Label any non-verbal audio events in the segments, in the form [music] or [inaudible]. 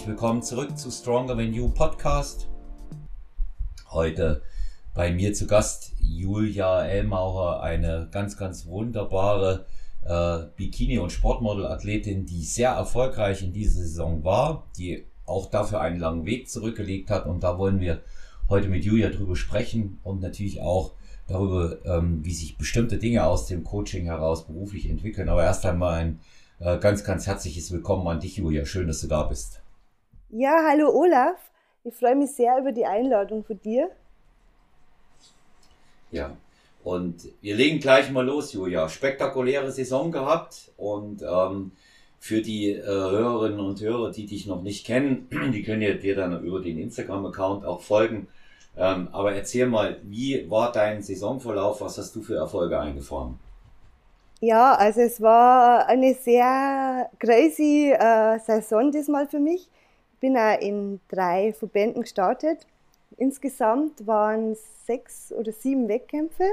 herzlich willkommen zurück zu Stronger Than You Podcast. Heute bei mir zu Gast Julia Elmaurer, eine ganz, ganz wunderbare äh, Bikini- und Sportmodel-Athletin, die sehr erfolgreich in dieser Saison war, die auch dafür einen langen Weg zurückgelegt hat. Und da wollen wir heute mit Julia drüber sprechen und natürlich auch darüber, ähm, wie sich bestimmte Dinge aus dem Coaching heraus beruflich entwickeln. Aber erst einmal ein äh, ganz, ganz herzliches Willkommen an dich, Julia. Schön, dass du da bist. Ja, hallo Olaf. Ich freue mich sehr über die Einladung von dir. Ja, und wir legen gleich mal los, Julia. Spektakuläre Saison gehabt und ähm, für die äh, Hörerinnen und Hörer, die dich noch nicht kennen, [clears throat] die können ja dir dann über den Instagram-Account auch folgen. Ähm, aber erzähl mal, wie war dein Saisonverlauf? Was hast du für Erfolge eingefahren? Ja, also es war eine sehr crazy äh, Saison diesmal für mich. Bin auch in drei Verbänden gestartet. Insgesamt waren es sechs oder sieben Wettkämpfe.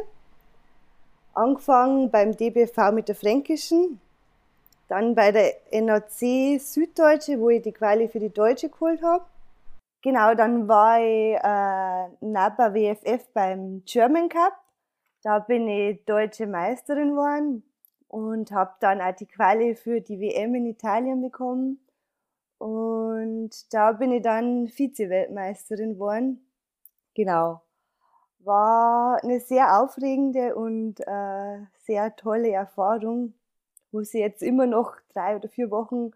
Angefangen beim DBV mit der Fränkischen, dann bei der NAC Süddeutsche, wo ich die Quali für die Deutsche geholt habe. Genau, dann war ich äh, NAPA WFF beim German Cup. Da bin ich deutsche Meisterin geworden und habe dann auch die Quali für die WM in Italien bekommen. Und da bin ich dann Vize-Weltmeisterin geworden. Genau. War eine sehr aufregende und äh, sehr tolle Erfahrung, wo sie jetzt immer noch drei oder vier Wochen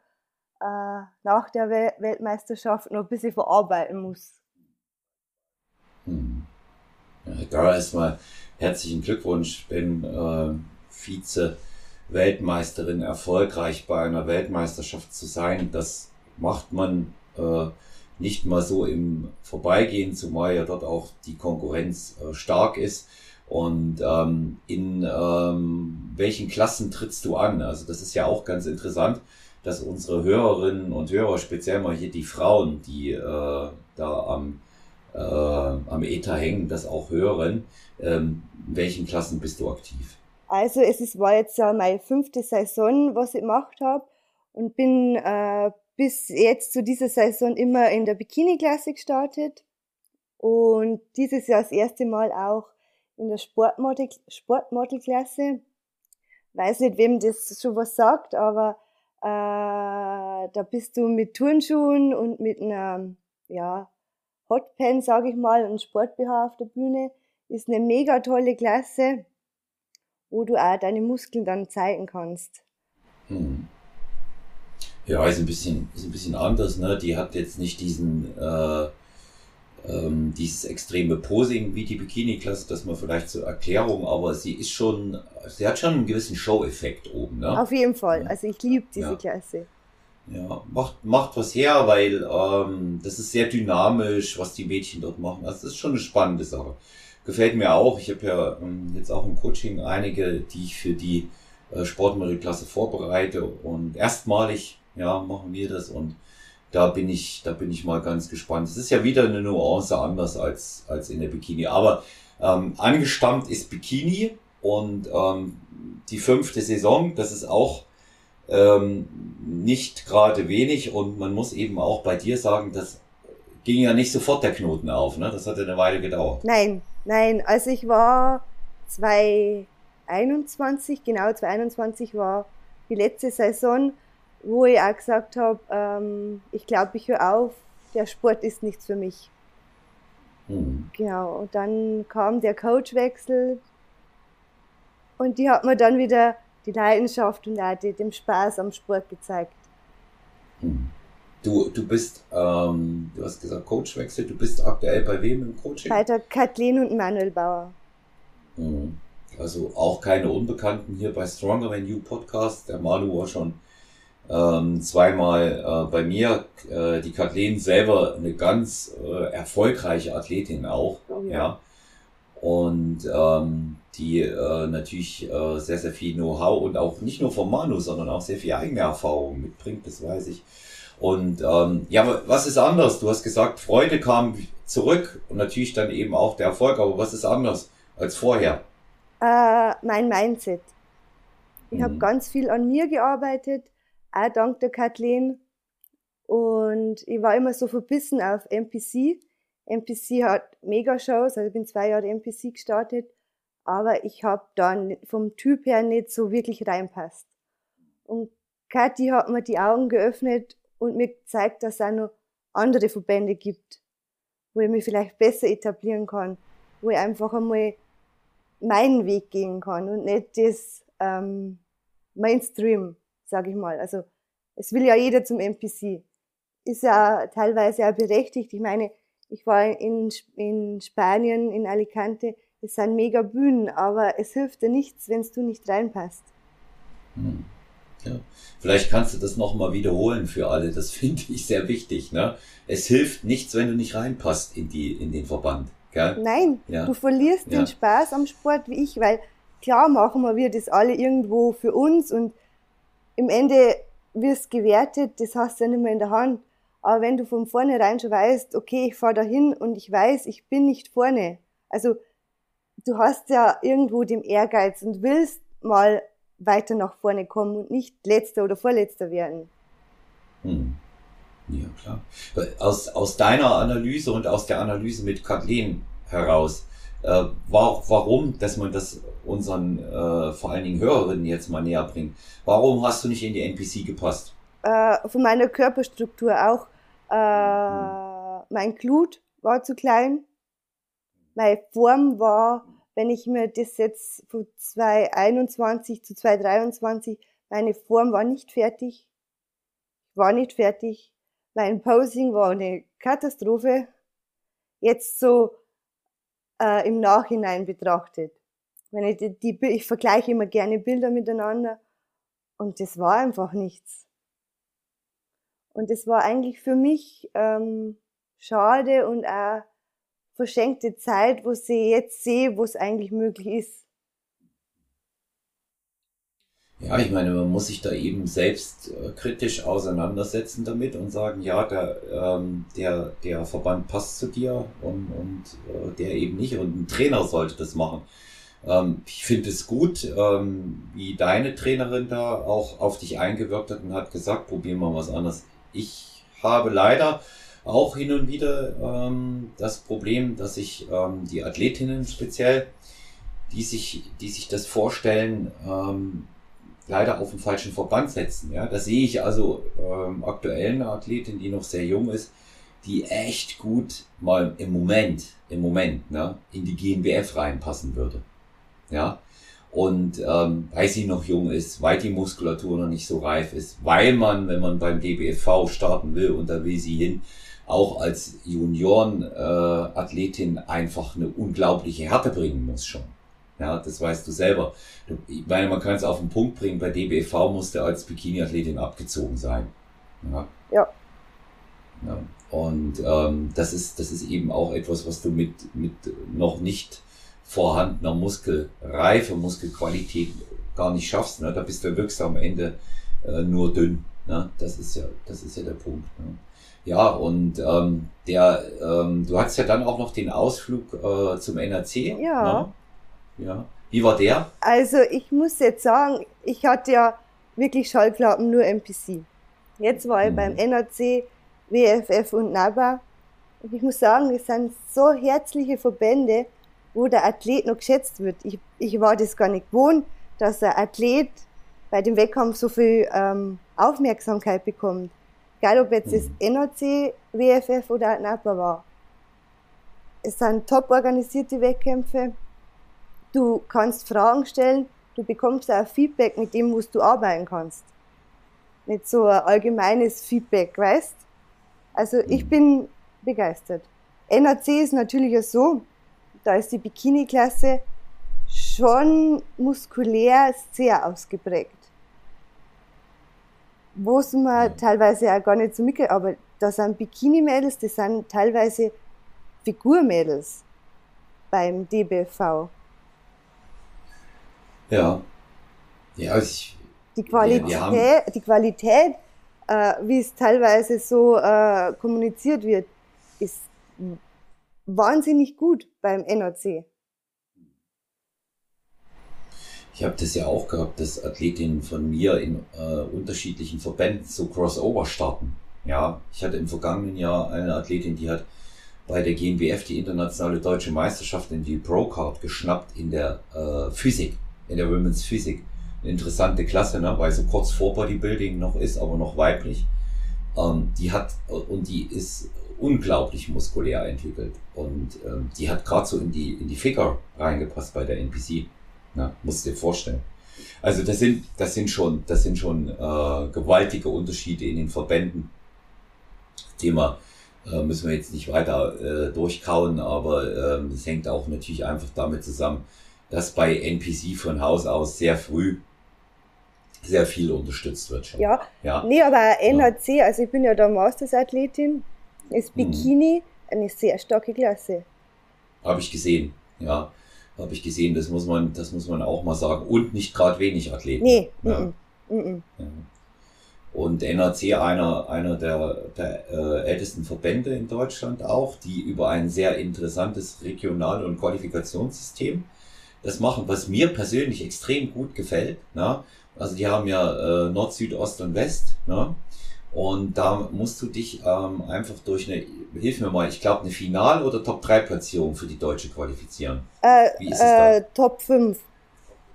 äh, nach der Wel Weltmeisterschaft noch ein bisschen verarbeiten muss. Hm. Da erstmal herzlichen Glückwunsch, bin äh, Vize Weltmeisterin erfolgreich bei einer Weltmeisterschaft zu sein. Das macht man äh, nicht mal so im Vorbeigehen, zumal ja dort auch die Konkurrenz äh, stark ist. Und ähm, in ähm, welchen Klassen trittst du an? Also das ist ja auch ganz interessant, dass unsere Hörerinnen und Hörer, speziell mal hier die Frauen, die äh, da am, äh, am ETA hängen, das auch hören. Ähm, in welchen Klassen bist du aktiv? Also es ist, war jetzt ja meine fünfte Saison, was ich gemacht habe und bin äh, bis jetzt zu dieser Saison immer in der Bikini-Klasse gestartet und dieses Jahr das erste Mal auch in der Sportmodel-Klasse. Sportmodel Weiß nicht, wem das schon was sagt, aber äh, da bist du mit Turnschuhen und mit einer ja, Hotpen, sage ich mal, und Sport-BH auf der Bühne. Ist eine mega tolle Klasse wo du auch deine Muskeln dann zeigen kannst. Hm. Ja, ist ein bisschen, ist ein bisschen anders, ne? Die hat jetzt nicht diesen, äh, ähm, dieses extreme Posing wie die Bikini-Klasse, das man vielleicht zur Erklärung, aber sie ist schon, sie hat schon einen gewissen Show-Effekt oben, ne? Auf jeden Fall. Also ich liebe diese ja. Klasse. Ja, macht, macht was her, weil ähm, das ist sehr dynamisch, was die Mädchen dort machen. Also das ist schon eine spannende Sache gefällt mir auch. Ich habe ja ähm, jetzt auch im Coaching einige, die ich für die äh, Sportmittelklasse vorbereite und erstmalig ja machen wir das und da bin ich, da bin ich mal ganz gespannt. Es ist ja wieder eine Nuance anders als als in der Bikini, aber ähm, angestammt ist Bikini und ähm, die fünfte Saison, das ist auch ähm, nicht gerade wenig und man muss eben auch bei dir sagen, das ging ja nicht sofort der Knoten auf, ne? Das hat ja eine Weile gedauert. Nein, Nein, also ich war 2021, genau 2021 war die letzte Saison, wo ich auch gesagt habe, ähm, ich glaube, ich höre auf, der Sport ist nichts für mich. Mhm. Genau, und dann kam der Coachwechsel und die hat mir dann wieder die Leidenschaft und auch den Spaß am Sport gezeigt. Mhm. Du, du bist, ähm, du hast gesagt, Coachwechsel. Du bist aktuell bei wem im Coaching? Bei der Kathleen und Manuel Bauer. Mhm. Also auch keine Unbekannten hier bei Stronger Than You Podcast. Der Manu war schon ähm, zweimal äh, bei mir. Äh, die Kathleen selber eine ganz äh, erfolgreiche Athletin auch. Oh, ja. ja. Und ähm, die äh, natürlich äh, sehr, sehr viel Know-how und auch nicht nur vom Manu, sondern auch sehr viel eigene Erfahrung mitbringt, das weiß ich. Und ähm, ja, was ist anders? Du hast gesagt, Freude kam zurück und natürlich dann eben auch der Erfolg. Aber was ist anders als vorher? Äh, mein Mindset. Ich mhm. habe ganz viel an mir gearbeitet, auch dank der Kathleen. Und ich war immer so verbissen auf NPC. NPC hat Mega-Shows, also ich bin zwei Jahre NPC gestartet, aber ich habe dann vom Typ her nicht so wirklich reinpasst. Und Kathi hat mir die Augen geöffnet und mir gezeigt, dass es auch noch andere Verbände gibt, wo ich mich vielleicht besser etablieren kann, wo ich einfach einmal meinen Weg gehen kann und nicht das ähm, Mainstream, sage ich mal. Also es will ja jeder zum NPC. Ist ja teilweise auch berechtigt. Ich meine, ich war in, in Spanien, in Alicante, es sind mega Bühnen, aber es hilft dir nichts, wenn du nicht reinpasst. Hm. Ja. Vielleicht kannst du das nochmal wiederholen für alle. Das [laughs] finde ich sehr wichtig. Ne? Es hilft nichts, wenn du nicht reinpasst in, die, in den Verband. Gell? Nein, ja. du verlierst ja. den Spaß am Sport wie ich, weil klar machen wir das alle irgendwo für uns und im Ende wirst gewertet, das hast du ja nicht mehr in der Hand. Aber wenn du von vornherein schon weißt, okay, ich fahre dahin und ich weiß, ich bin nicht vorne. Also du hast ja irgendwo den Ehrgeiz und willst mal weiter nach vorne kommen und nicht letzter oder vorletzter werden. Hm. Ja, klar. Aus, aus deiner Analyse und aus der Analyse mit Kathleen heraus, äh, war, warum, dass man das unseren äh, vor allen Dingen Hörerinnen jetzt mal näher bringt, warum hast du nicht in die NPC gepasst? Äh, von meiner Körperstruktur auch. Äh, hm. Mein Glut war zu klein, meine Form war wenn ich mir das jetzt von 2021 zu 2023, meine Form war nicht fertig, war nicht fertig, mein Posing war eine Katastrophe, jetzt so äh, im Nachhinein betrachtet. Wenn ich, die, die, ich vergleiche immer gerne Bilder miteinander und das war einfach nichts. Und das war eigentlich für mich ähm, schade und auch verschenkte Zeit, wo sie jetzt sehe, wo es eigentlich möglich ist. Ja, ich meine, man muss sich da eben selbst äh, kritisch auseinandersetzen damit und sagen, ja, der, ähm, der, der Verband passt zu dir und, und äh, der eben nicht. Und ein Trainer sollte das machen. Ähm, ich finde es gut, ähm, wie deine Trainerin da auch auf dich eingewirkt hat und hat gesagt, probieren wir was anderes. Ich habe leider auch hin und wieder ähm, das Problem, dass sich ähm, die Athletinnen speziell, die sich, die sich das vorstellen, ähm, leider auf den falschen Verband setzen. Ja, da sehe ich also ähm, aktuell eine Athletin, die noch sehr jung ist, die echt gut mal im Moment, im Moment, ne, in die GNBF reinpassen würde. Ja, und ähm, weil sie noch jung ist, weil die Muskulatur noch nicht so reif ist, weil man, wenn man beim DBFV starten will und da will sie hin, auch als Junioren-Athletin äh, einfach eine unglaubliche Härte bringen muss schon. Ja, das weißt du selber. Ich meine, man kann es auf den Punkt bringen, bei DBV musste als Bikini-Athletin abgezogen sein. Ja. ja. ja. Und ähm, das, ist, das ist eben auch etwas, was du mit, mit noch nicht vorhandener Muskelreife, Muskelqualität gar nicht schaffst. Ne? Da bist du wirklich am Ende äh, nur dünn. Ne? Das, ist ja, das ist ja der Punkt. Ne? Ja, und ähm, der, ähm, du hattest ja dann auch noch den Ausflug äh, zum NRC. Ja. Ne? Ja. Wie war der? Also ich muss jetzt sagen, ich hatte ja wirklich Schallplatten nur MPC. Jetzt war ich mhm. beim NRC, WFF und NABA. Und ich muss sagen, es sind so herzliche Verbände, wo der Athlet noch geschätzt wird. Ich, ich war das gar nicht gewohnt, dass der Athlet bei dem Wettkampf so viel ähm, Aufmerksamkeit bekommt. Egal ob jetzt das mhm. NOC, WFF oder NAPA war. Es sind top organisierte Wettkämpfe. Du kannst Fragen stellen, du bekommst auch Feedback mit dem, was du arbeiten kannst. Nicht so ein allgemeines Feedback, weißt? Also ich mhm. bin begeistert. NAC ist natürlich so, da ist die Bikini-Klasse schon muskulär sehr ausgeprägt wo es mir teilweise auch gar nicht so mitgekriegt, aber da sind Bikini-Mädels, das sind teilweise Figurmädels beim DBV. Ja. Ja, also ich, die Qualität, wir die Qualität äh, wie es teilweise so äh, kommuniziert wird, ist wahnsinnig gut beim NOC. Ich habe das ja auch gehabt, dass Athletinnen von mir in äh, unterschiedlichen Verbänden so Crossover starten. Ja, ich hatte im vergangenen Jahr eine Athletin, die hat bei der GmbF die internationale deutsche Meisterschaft in die Pro-Card geschnappt in der äh, Physik, in der Women's Physik. Eine interessante Klasse, ne? weil sie kurz vor Bodybuilding noch ist, aber noch weiblich. Ähm, die hat, und die ist unglaublich muskulär entwickelt. Und ähm, die hat gerade so in die, in die Ficker reingepasst bei der NPC. Na, musst du dir vorstellen. Also das sind, das sind schon, das sind schon äh, gewaltige Unterschiede in den Verbänden. Thema äh, müssen wir jetzt nicht weiter äh, durchkauen, aber ähm, es hängt auch natürlich einfach damit zusammen, dass bei NPC von Haus aus sehr früh sehr viel unterstützt wird schon. Ja, ja. nee, aber NAC, ja. also ich bin ja da Masters-Athletin, ist mhm. Bikini mhm. eine sehr starke Klasse. Habe ich gesehen, ja. Habe ich gesehen, das muss man, das muss man auch mal sagen. Und nicht gerade wenig Athleten. Nee, ja. Mm -mm. Ja. Und NAC einer, einer der, der äh, ältesten Verbände in Deutschland auch, die über ein sehr interessantes Regional- und Qualifikationssystem das machen, was mir persönlich extrem gut gefällt. Ne? Also die haben ja äh, Nord, Süd, Ost und West. Ne? Und da musst du dich ähm, einfach durch eine, hilf mir mal, ich glaube eine Final- oder Top-3-Platzierung für die Deutsche qualifizieren. Äh, Wie ist es da? Äh, Top 5.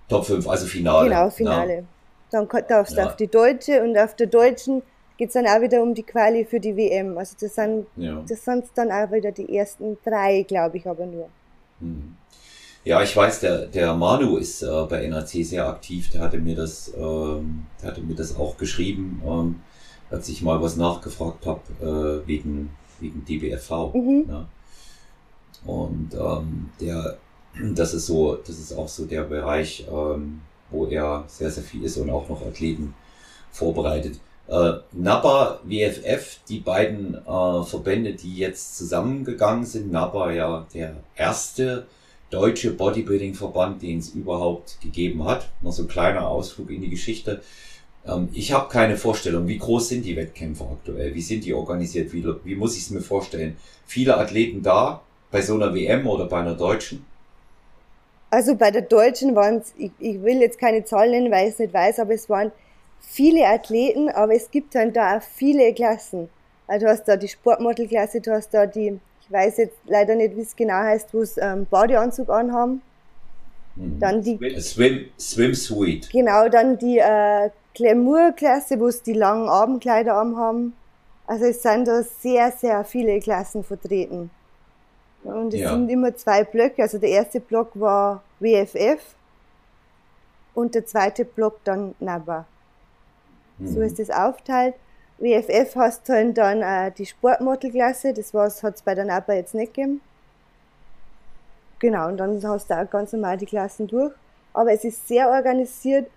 Top 5, also Finale. Genau, Finale. Na? Dann darfst du ja. auf die Deutsche und auf der Deutschen geht es dann auch wieder um die Quali für die WM. Also das sind, ja. das sind dann auch wieder die ersten drei, glaube ich, aber nur. Hm. Ja, ich weiß, der, der Manu ist äh, bei NAC sehr aktiv. Der hatte mir das, ähm, der hatte mir das auch geschrieben, ähm, als ich mal was nachgefragt habe äh, wegen wegen DBFV. Mhm. Ne? Und ähm, der, [clears throat] das ist so, das ist auch so der Bereich, ähm, wo er sehr sehr viel ist und auch noch Athleten vorbereitet. Äh, NAPA, WFF, die beiden äh, Verbände, die jetzt zusammengegangen sind. NAPA ja der erste deutsche Bodybuilding-Verband, den es überhaupt gegeben hat. Noch so ein kleiner Ausflug in die Geschichte. Ähm, ich habe keine Vorstellung, wie groß sind die Wettkämpfe aktuell? Wie sind die organisiert? Wie, wie muss ich es mir vorstellen? Viele Athleten da bei so einer WM oder bei einer deutschen? Also bei der deutschen waren es, ich, ich, will jetzt keine Zahlen nennen, weil ich es nicht weiß, aber es waren viele Athleten, aber es gibt dann da auch viele Klassen. Also du hast da die Sportmodelklasse, du hast da die ich weiß jetzt leider nicht, wie es genau heißt, wo es ähm, Badeanzug anhaben. Mhm. Dann die Swim, Swimsuit. Genau, dann die äh, Glamour-Klasse, wo es die langen Abendkleider anhaben. Also es sind da sehr, sehr viele Klassen vertreten. Und es ja. sind immer zwei Blöcke. Also der erste Block war WFF und der zweite Block dann NABA. Mhm. So ist es aufteilt. WFF hast du dann äh, die Sportmodelklasse, das hat es bei der NAPA jetzt nicht gegeben. Genau, und dann hast du auch ganz normal die Klassen durch. Aber es ist sehr organisiert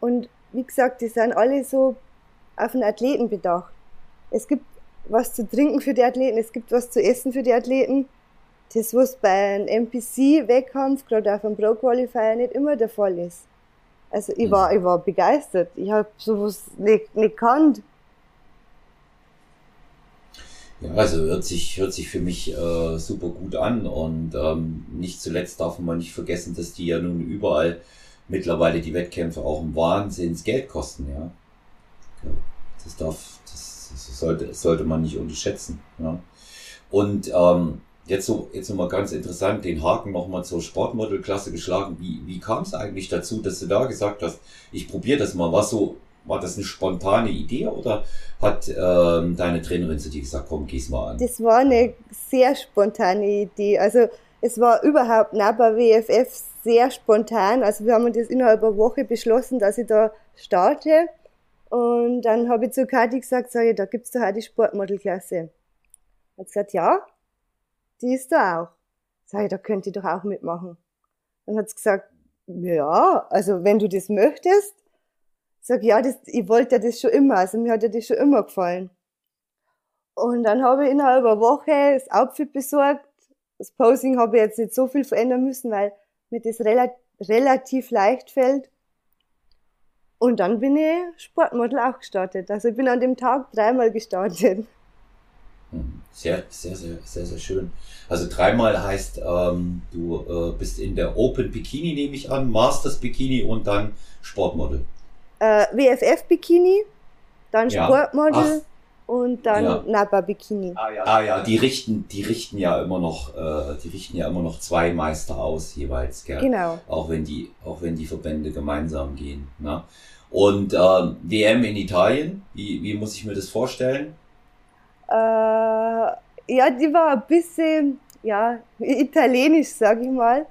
und wie gesagt, die sind alle so auf den Athleten bedacht. Es gibt was zu trinken für die Athleten, es gibt was zu essen für die Athleten. Das, was bei einem NPC-Wettkampf, gerade auf einem Pro-Qualifier, nicht immer der Fall ist. Also ich war, ich war begeistert. Ich habe sowas nicht, nicht gekannt. Ja, also hört sich, hört sich für mich äh, super gut an und ähm, nicht zuletzt darf man nicht vergessen, dass die ja nun überall mittlerweile die Wettkämpfe auch ein Wahnsinns Geld kosten, ja. Das darf, das, das sollte, sollte man nicht unterschätzen, ja. Und ähm, jetzt so, jetzt nochmal ganz interessant, den Haken nochmal zur Sportmodelklasse geschlagen. Wie, wie kam es eigentlich dazu, dass du da gesagt hast, ich probiere das mal? Was so war das eine spontane Idee oder hat ähm, deine Trainerin zu dir gesagt, komm, geh's mal an? Das war eine sehr spontane Idee. Also es war überhaupt nach bei WFF sehr spontan. Also wir haben das innerhalb einer Woche beschlossen, dass ich da starte. Und dann habe ich zu Kathi gesagt, sage ich, da gibt's doch auch die Sportmodelklasse. Hat gesagt, ja, die ist da auch. Sag ich, da könnt ihr doch auch mitmachen. Dann hat sie gesagt, ja, also wenn du das möchtest, sag, ja, das, ich wollte das schon immer, also mir hat ja das schon immer gefallen. Und dann habe ich innerhalb einer Woche das Outfit besorgt. Das Posing habe ich jetzt nicht so viel verändern müssen, weil mir das relativ, relativ leicht fällt. Und dann bin ich Sportmodel auch gestartet. Also ich bin an dem Tag dreimal gestartet. Hm, sehr, sehr, sehr, sehr, sehr schön. Also dreimal heißt, ähm, du äh, bist in der Open Bikini, nehme ich an, Masters Bikini und dann Sportmodel äh, WFF-Bikini, dann ja. Sportmodel Ach. und dann Ja. Napa Bikini. Ah ja. ah ja, die richten, die richten ja immer noch, äh, die richten ja immer noch zwei Meister aus jeweils, gell? Genau. Auch wenn die, auch wenn die Verbände gemeinsam gehen. Ne? Und ähm, WM in Italien, wie, wie muss ich mir das vorstellen? Äh, ja, die war ein bisschen, ja, italienisch, sag ich mal.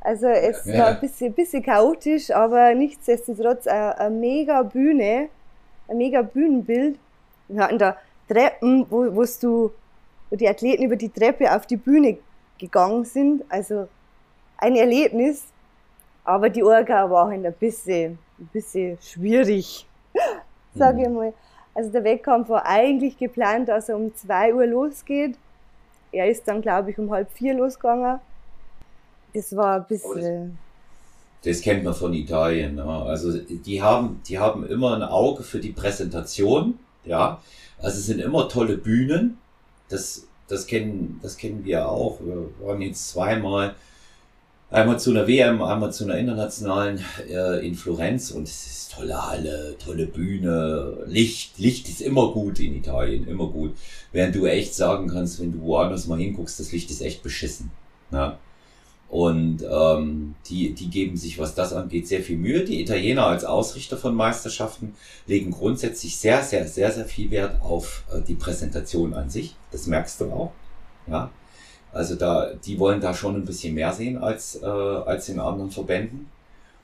Also es Ja. war ein bisschen, bisschen chaotisch, aber nichtsdestotrotz eine, eine mega Bühne, ein mega Bühnenbild. Wir hatten da Treppen, wo, wo's du, wo die Athleten über die Treppe auf die Bühne gegangen sind. Also ein Erlebnis. Aber die Orga war halt ein bisschen, ein bisschen schwierig, [laughs] sag Mhm. ich mal. Also der Wettkampf war eigentlich geplant, dass er um 2 Uhr losgeht. Er ist dann, glaube ich, um halb vier losgegangen. Das war ein bisschen. Das kennt man von Italien. Ne? Also die haben, die haben immer ein Auge für die Präsentation. Ja, also es sind immer tolle Bühnen. Das, das kennen, das kennen wir auch. Wir waren jetzt zweimal, einmal zu einer WM, einmal zu einer internationalen äh, in Florenz und es ist tolle Halle, tolle Bühne, Licht. Licht ist immer gut in Italien, immer gut. Während du echt sagen kannst, wenn du woanders mal hinguckst, das Licht ist echt beschissen. Ne? Und ähm, die, die geben sich, was das angeht, sehr viel Mühe. Die Italiener als Ausrichter von Meisterschaften legen grundsätzlich sehr, sehr, sehr, sehr viel Wert auf äh, die Präsentation an sich. Das merkst du auch. Ja. Also da, die wollen da schon ein bisschen mehr sehen als, äh, als in anderen Verbänden.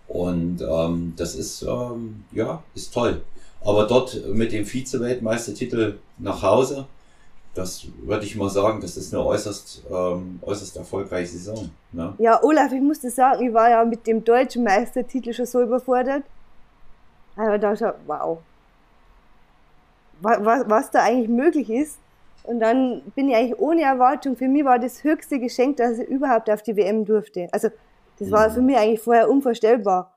Und ähm, das ist, ähm, ja, ist toll. Aber dort mit dem Vize-Weltmeistertitel nach Hause, das würde ich mal sagen, das ist eine äußerst, ähm, äußerst erfolgreiche Saison. Ne? Ja, Olaf, ich muss dir sagen, ich war ja mit dem deutschen Meistertitel schon so überfordert. Aber da schon, wow. Was, was, was da eigentlich möglich ist. Und dann bin ich eigentlich ohne Erwartung, für mich war das höchste Geschenk, dass ich überhaupt auf die WM durfte. Also, das war Mhm. für mich eigentlich vorher unvorstellbar.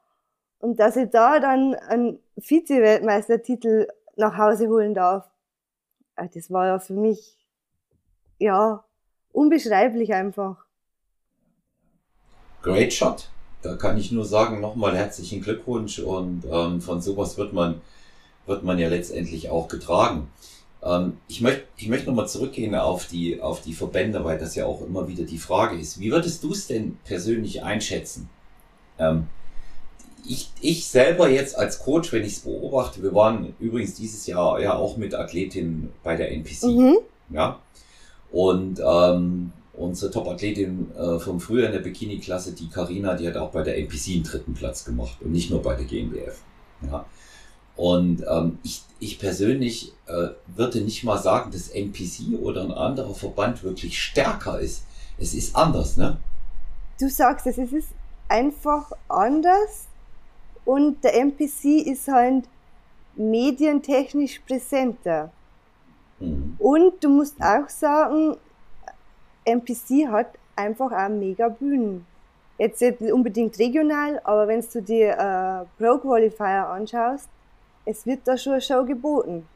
Und dass ich da dann einen Vize-Weltmeistertitel nach Hause holen darf, das war ja für mich, ja, unbeschreiblich einfach. Great Shot. Da kann ich nur sagen, nochmal herzlichen Glückwunsch und ähm, von sowas wird man, wird man ja letztendlich auch getragen. Ähm, ich möchte ich möchte nochmal zurückgehen auf die, auf die Verbände, weil das ja auch immer wieder die Frage ist. Wie würdest du es denn persönlich einschätzen? Ähm, ich, ich selber jetzt als Coach, wenn ich es beobachte, wir waren übrigens dieses Jahr ja auch mit Athletinnen bei der NPC. Mhm. Ja. Und ähm, unsere Top-Athletin äh, vom Frühjahr in der Bikini-Klasse, die Karina, die hat auch bei der NPC einen dritten Platz gemacht und nicht nur bei der GmbF. Ja. Und ähm, ich, ich persönlich äh, würde nicht mal sagen, dass NPC oder ein anderer Verband wirklich stärker ist. Es ist anders, ne? du sagst es, es ist einfach anders und der NPC ist halt medientechnisch präsenter. Mhm. Und du musst auch sagen, NPC hat einfach auch mega Bühnen. Jetzt nicht unbedingt regional, aber wenn du dir äh, Pro Qualifier anschaust, es wird da schon eine Show geboten.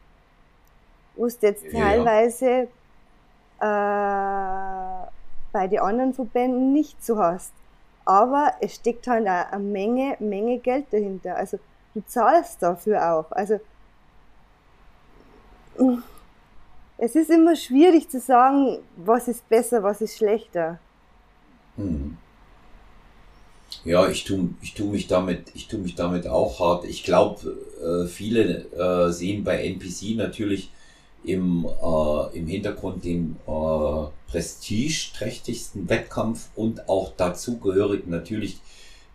Wo du jetzt Ja. teilweise äh, bei den anderen Verbänden nicht so hast. Aber es steckt halt auch eine Menge, Menge Geld dahinter. Also du zahlst dafür auch. Also es ist immer schwierig zu sagen, was ist besser, was ist schlechter. Mhm. Ja, ich tu, ich tu mich tu mich damit auch hart. Ich glaube, äh, viele äh, sehen bei NPC natürlich im, äh, im Hintergrund den äh, prestigeträchtigsten Wettkampf und auch dazugehörig natürlich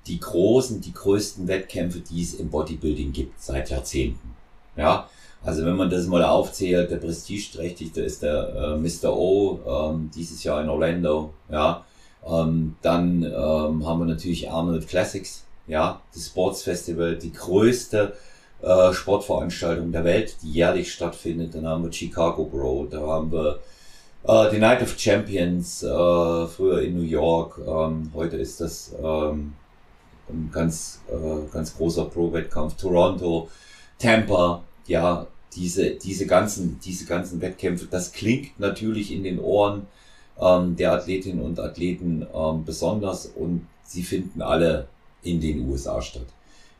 die großen, die größten Wettkämpfe, die es im Bodybuilding gibt seit Jahrzehnten. Ja, also wenn man das mal aufzählt, der prestigeträchtigste ist der äh, Mr. O, ähm, dieses Jahr in Orlando, ja. Ähm, dann ähm, haben wir natürlich Arnold Classics, ja, das Sports Festival, die größte äh, Sportveranstaltung der Welt, die jährlich stattfindet. Dann haben wir Chicago Bro, da haben wir äh, die Night of Champions, äh, früher in New York, ähm, heute ist das ähm, ein ganz, äh, ganz großer Pro-Wettkampf, Toronto, Tampa, ja, diese, diese ganzen, diese ganzen Wettkämpfe, das klingt natürlich in den Ohren ähm, der Athletinnen und Athleten ähm, besonders und sie finden alle in den USA statt.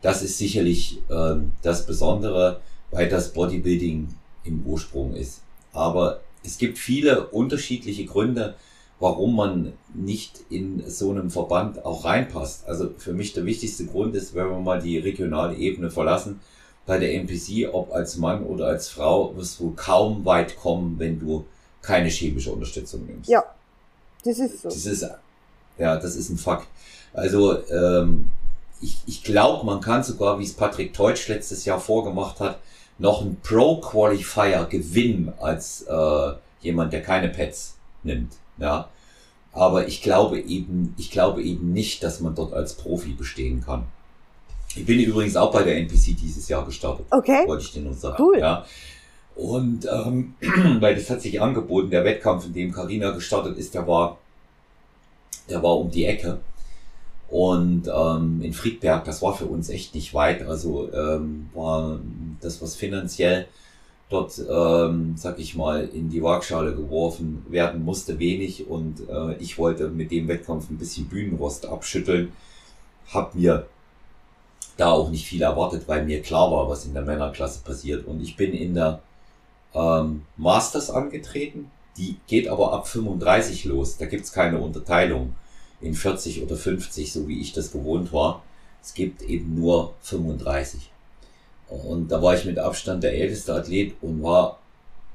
Das ist sicherlich ähm, das Besondere, weil das Bodybuilding im Ursprung ist. Aber es gibt viele unterschiedliche Gründe, warum man nicht in so einem Verband auch reinpasst. Also für mich der wichtigste Grund ist, wenn wir mal die regionale Ebene verlassen, bei der NPC, ob als Mann oder als Frau, wirst du kaum weit kommen, wenn du keine chemische Unterstützung nimmst. Ja, das ist so. Das ist, ja, das ist ein Fakt. Also ähm, ich, ich glaube, man kann sogar, wie es Patrick Teutsch letztes Jahr vorgemacht hat, noch einen Pro-Qualifier gewinnen als äh, jemand, der keine Pets nimmt. Ja. Aber ich glaube eben, ich glaube eben nicht, dass man dort als Profi bestehen kann. Ich bin übrigens auch bei der NPC dieses Jahr gestartet. Okay. Wollte ich dir nur sagen. Cool. Ja. Und ähm, [clears throat] weil das hat sich angeboten, der Wettkampf, in dem Karina gestartet ist, der war, der war um die Ecke. Und ähm, in Friedberg, das war für uns echt nicht weit. Also ähm, war das, was finanziell dort, ähm, sag ich mal, in die Waagschale geworfen werden musste, wenig. Und äh, ich wollte mit dem Wettkampf ein bisschen Bühnenrost abschütteln. Hab mir da auch nicht viel erwartet, weil mir klar war, was in der Männerklasse passiert. Und ich bin in der ähm, Masters angetreten. Die geht aber ab 35 los. Da gibt's keine Unterteilung in 40 oder 50, so wie ich das gewohnt war. Es gibt eben nur 35. Und da war ich mit Abstand der älteste Athlet und war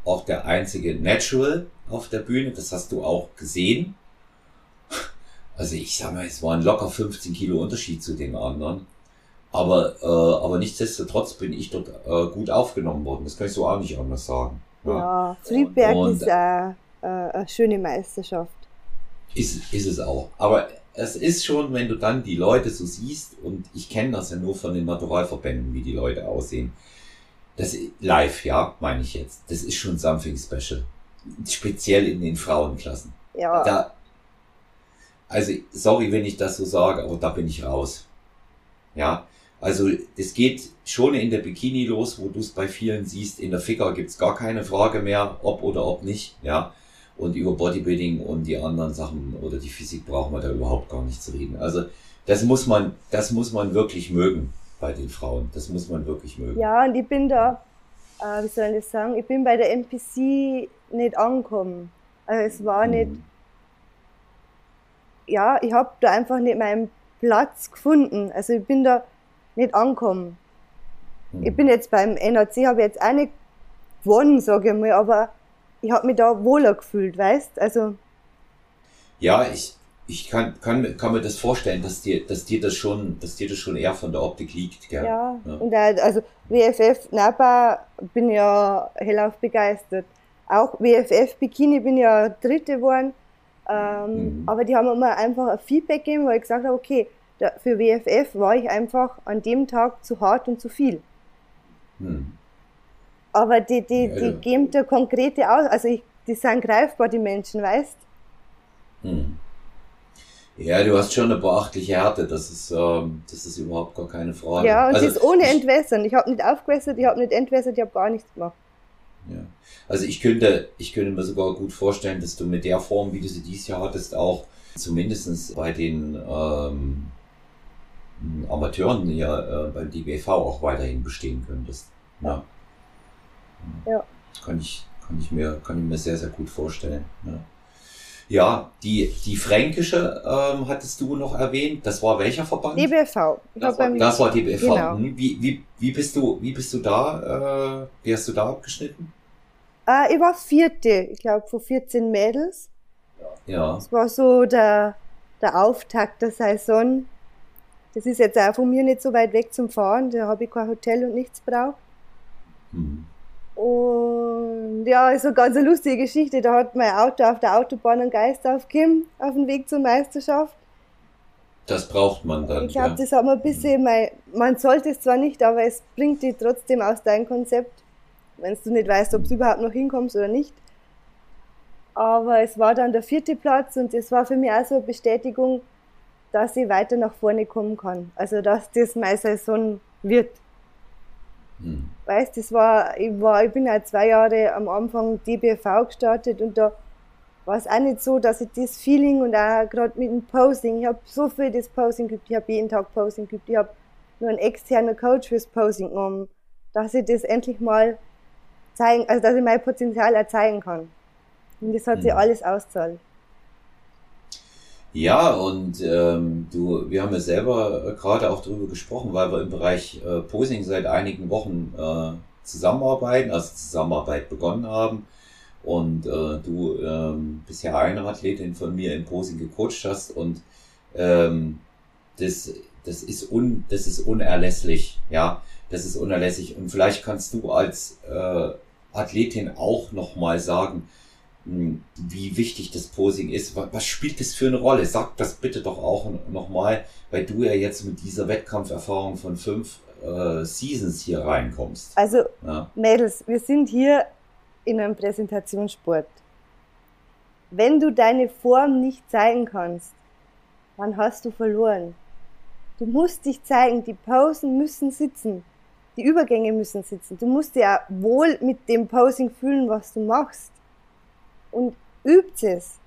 auch der einzige Natural auf der Bühne. Das hast du auch gesehen. [laughs] Also ich sag mal, es waren locker 15 Kilo Unterschied zu den anderen. Aber, äh, aber nichtsdestotrotz bin ich dort äh, gut aufgenommen worden. Das kann ich so auch nicht anders sagen. Ja, ja Friedberg und, ist äh, äh, eine schöne Meisterschaft. Ist, ist es auch. Aber es ist schon, wenn du dann die Leute so siehst, und ich kenne das ja nur von den Naturalverbänden, wie die Leute aussehen. Das live, ja, meine ich jetzt. Das ist schon something special. Speziell in den Frauenklassen. Ja. Da, also, sorry, wenn ich das so sage, aber da bin ich raus. Ja, also es geht schon in der Bikini los, wo du es bei vielen siehst. In der Ficker gibt's gar keine Frage mehr, ob oder ob nicht. Ja. Und über Bodybuilding und die anderen Sachen oder die Physik brauchen wir da überhaupt gar nicht zu reden. Also das muss man, das muss man wirklich mögen bei den Frauen. Das muss man wirklich mögen. Ja, und ich bin da, äh, wie soll ich das sagen, ich bin bei der NPC nicht angekommen. Also es war nicht, mhm. ja, ich habe da einfach nicht meinen Platz gefunden. Also ich bin da nicht angekommen. Mhm. Ich bin jetzt beim NAC, habe jetzt auch nicht gewonnen, sage ich mal, aber ich habe mich da wohler gefühlt, weißt Also. Ja, ich, ich kann, kann, kann mir das vorstellen, dass dir, dass dir das schon, dass dir das schon eher von der Optik liegt, gell? Ja, ja. und also WFF Napa bin ja hellauf begeistert. Auch WFF Bikini bin ja Dritte geworden. Ähm, mhm. Aber die haben mir einfach ein Feedback gegeben, weil ich gesagt habe, okay, für WFF war ich einfach an dem Tag zu hart und zu viel. Hm. Aber die, die, ja, die geben da konkrete aus, also ich, die sind greifbar, die Menschen, weißt hm. Ja, du hast schon eine beachtliche Härte, das ist, ähm, das ist überhaupt gar keine Frage. Ja, und also, das ist ohne Entwässern. Ich habe nicht aufgewässert, ich habe nicht entwässert, ich habe gar nichts gemacht. Ja. Also ich könnte, ich könnte mir sogar gut vorstellen, dass du mit der Form, wie du sie dieses Jahr hattest, auch zumindestens bei den ähm, Amateuren ja äh, beim DBV auch weiterhin bestehen könntest. Ja. Ja. Kann ich, kann ich mir, kann ich mir sehr, sehr gut vorstellen. Ja. Ja, die, die fränkische ähm, hattest du noch erwähnt. Das war welcher Verband? DBV. Das war, das war DBV. Genau. Hm, wie, wie, wie, bist du, wie bist du da, äh, wie hast du da abgeschnitten? Äh, ich war vierte, ich glaube, von 14 Mädels. Ja. Das war so der, der Auftakt der Saison. Das ist jetzt auch von mir nicht so weit weg zum Fahren. Da habe ich kein Hotel und nichts braucht. Mhm. Und ja, ist eine ganz lustige Geschichte. Da hat mein Auto auf der Autobahn einen Geist aufgegeben, auf dem Weg zur Meisterschaft. Das braucht man dann. Ich glaube, ja. das hat man ein bisschen, mein, man sollte es zwar nicht, aber es bringt dich trotzdem aus deinem Konzept, wenn du nicht weißt, ob du überhaupt noch hinkommst oder nicht. Aber es war dann der vierte Platz und das war für mich auch so eine Bestätigung, dass ich weiter nach vorne kommen kann. Also, dass das meine Saison wird. Hm. Weißt, das war, ich war, ich bin ja zwei Jahre am Anfang DBV gestartet und da war es auch nicht so, dass ich das Feeling und auch gerade mit dem Posing, ich habe so viel das Posing geübt, ich habe jeden Tag Posing geübt, ich habe nur einen externen Coach fürs Posing genommen, dass ich das endlich mal zeigen, also dass ich mein Potenzial erzeigen kann. Und das hat mhm. sich alles auszahlt. Ja, und ähm, du, wir haben ja selber äh, gerade auch darüber gesprochen, weil wir im Bereich äh, Posing seit einigen Wochen äh, zusammenarbeiten, also Zusammenarbeit begonnen haben. Und äh, du ähm, bisher eine Athletin von mir im Posing gecoacht hast und ähm, das, das ist un, das ist unerlässlich, ja, das ist unerlässlich. Und vielleicht kannst du als äh, Athletin auch nochmal sagen, wie wichtig das Posing ist. Was spielt das für eine Rolle? Sag das bitte doch auch nochmal, weil du ja jetzt mit dieser Wettkampferfahrung von fünf äh, Seasons hier reinkommst. Also, ja. Mädels, wir sind hier in einem Präsentationssport. Wenn du deine Form nicht zeigen kannst, dann hast du verloren. Du musst dich zeigen, die Pausen müssen sitzen, die Übergänge müssen sitzen. Du musst dir wohl mit dem Posing fühlen, was du machst und übt es.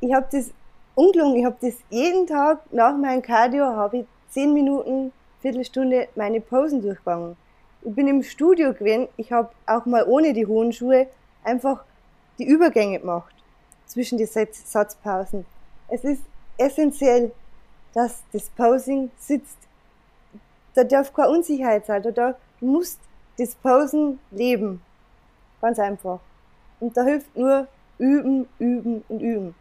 Ich habe das ungelungen, ich habe das jeden Tag nach meinem Cardio, habe ich zehn Minuten, Viertelstunde meine Posen durchgegangen. Ich bin im Studio gewesen, ich habe auch mal ohne die hohen Schuhe einfach die Übergänge gemacht zwischen die Satzpausen. Es ist essentiell, dass das Posing sitzt. Da darf keine Unsicherheit sein, da darf, du musst das Posen leben. Ganz einfach. Und da hilft nur üben, üben und üben.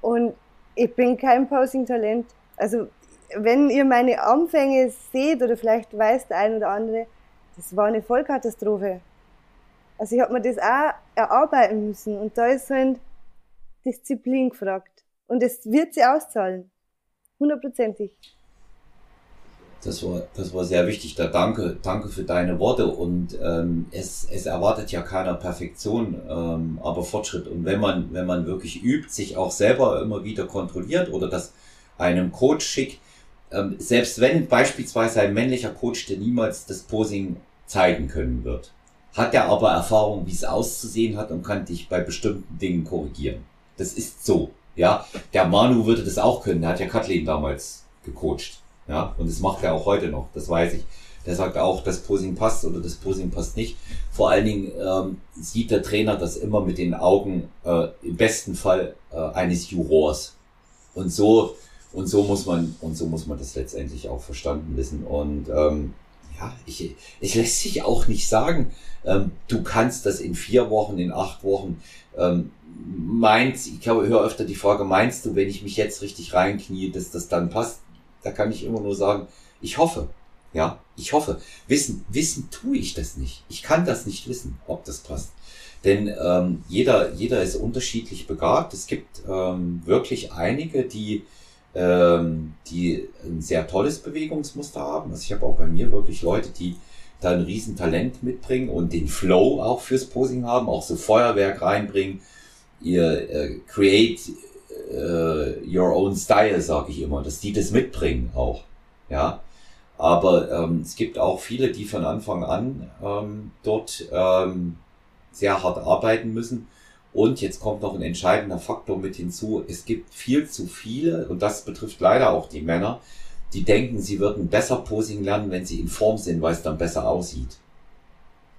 Und ich bin kein Posing-Talent. Also, wenn ihr meine Anfänge seht oder vielleicht weiß der ein oder andere, das war eine Vollkatastrophe. Also ich habe mir das auch erarbeiten müssen und da ist halt Disziplin gefragt. Und es wird sie auszahlen. Hundertprozentig. Das war, das war sehr wichtig. Da danke, danke für deine Worte. Und ähm, es, es erwartet ja keiner Perfektion, ähm, aber Fortschritt. Und wenn man, wenn man wirklich übt, sich auch selber immer wieder kontrolliert oder das einem Coach schickt, ähm, selbst wenn beispielsweise ein männlicher Coach dir niemals das Posing zeigen können wird, hat er aber Erfahrung, wie es auszusehen hat und kann dich bei bestimmten Dingen korrigieren. Das ist so. Ja, der Manu würde das auch können. Der hat ja Kathleen damals gecoacht. Ja, und das macht er auch heute noch, das weiß ich. Der sagt auch, das Posing passt oder das Posing passt nicht. Vor allen Dingen ähm, sieht der Trainer das immer mit den Augen äh, im besten Fall äh, eines Jurors. Und so und so muss man und so muss man das letztendlich auch verstanden wissen. Und ähm, ja, ich, ich lässt sich auch nicht sagen, ähm, du kannst das in vier Wochen, in acht Wochen. Ähm, meinst, ich höre öfter die Frage, meinst du, wenn ich mich jetzt richtig reinknie, dass das dann passt? Da kann ich immer nur sagen, ich hoffe. Ja, ich hoffe. Wissen, wissen tue ich das nicht. Ich kann das nicht wissen, ob das passt. Denn ähm, jeder, jeder ist unterschiedlich begabt. Es gibt ähm, wirklich einige, die, ähm, die ein sehr tolles Bewegungsmuster haben. Also ich habe auch bei mir wirklich Leute, die da ein Riesentalent mitbringen und den Flow auch fürs Posing haben, auch so Feuerwerk reinbringen, ihr äh, create äh, your own style, sage ich immer, dass die das mitbringen auch. Ja, aber ähm, es gibt auch viele, die von Anfang an ähm, dort ähm, sehr hart arbeiten müssen. Und jetzt kommt noch ein entscheidender Faktor mit hinzu. Es gibt viel zu viele, und das betrifft leider auch die Männer, die denken, sie würden besser Posing lernen, wenn sie in Form sind, weil es dann besser aussieht.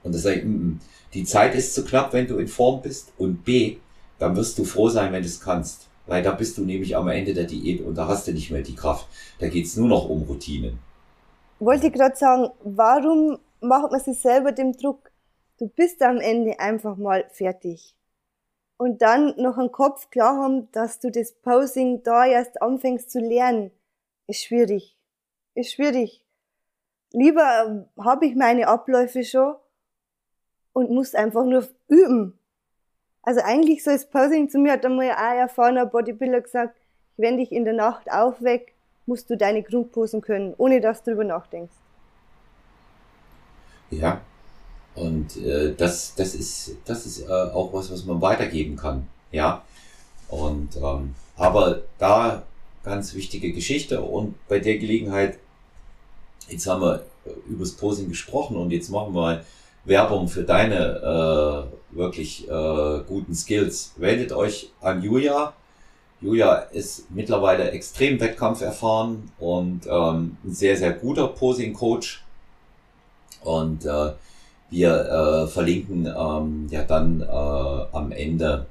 Und das sage ich, mm, mm, die Zeit ist zu knapp, wenn du in Form bist. Und B, dann wirst du froh sein, wenn du es kannst. Weil da bist du nämlich am Ende der Diät und da hast du nicht mehr die Kraft. Da geht's nur noch um Routinen. Wollte gerade sagen, warum macht man sich selber den Druck? Du bist am Ende einfach mal fertig. Und dann noch einen Kopf klar haben, dass du das Posing da erst anfängst zu lernen, ist schwierig. Ist schwierig. Lieber habe ich meine Abläufe schon und muss einfach nur üben. Also eigentlich so das Posing zu mir hat einmal ein erfahrener Bodybuilder gesagt, wenn dich in der Nacht aufweckt, musst du deine Grundposen können, ohne dass du darüber nachdenkst. Ja, und äh, das, das ist, das ist äh, auch was, was man weitergeben kann. Ja, und ähm, aber da ganz wichtige Geschichte und bei der Gelegenheit, jetzt haben wir übers Posing gesprochen und jetzt machen wir Werbung für deine äh, wirklich äh, guten Skills. Wendet euch an Julia. Julia ist mittlerweile extrem wettkampferfahren und ähm, ein sehr, sehr guter Posing-Coach. Und äh, Wir äh, verlinken ähm, ja dann äh, am Ende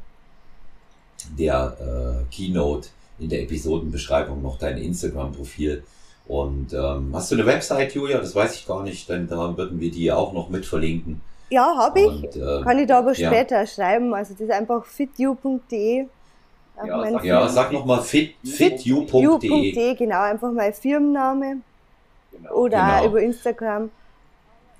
der äh, Keynote in der Episodenbeschreibung noch dein Instagram-Profil. Und ähm, hast du eine Website, Julia? Das weiß ich gar nicht, denn da würden wir die auch noch mit verlinken. Ja, habe ich. Und, äh, Kann ich da aber später ja. schreiben. Also das ist einfach fityou.de. Ja, sag, ja, sag nochmal fit, fityou.de. Fit genau, einfach mein Firmenname. Genau. Oder genau. über Instagram.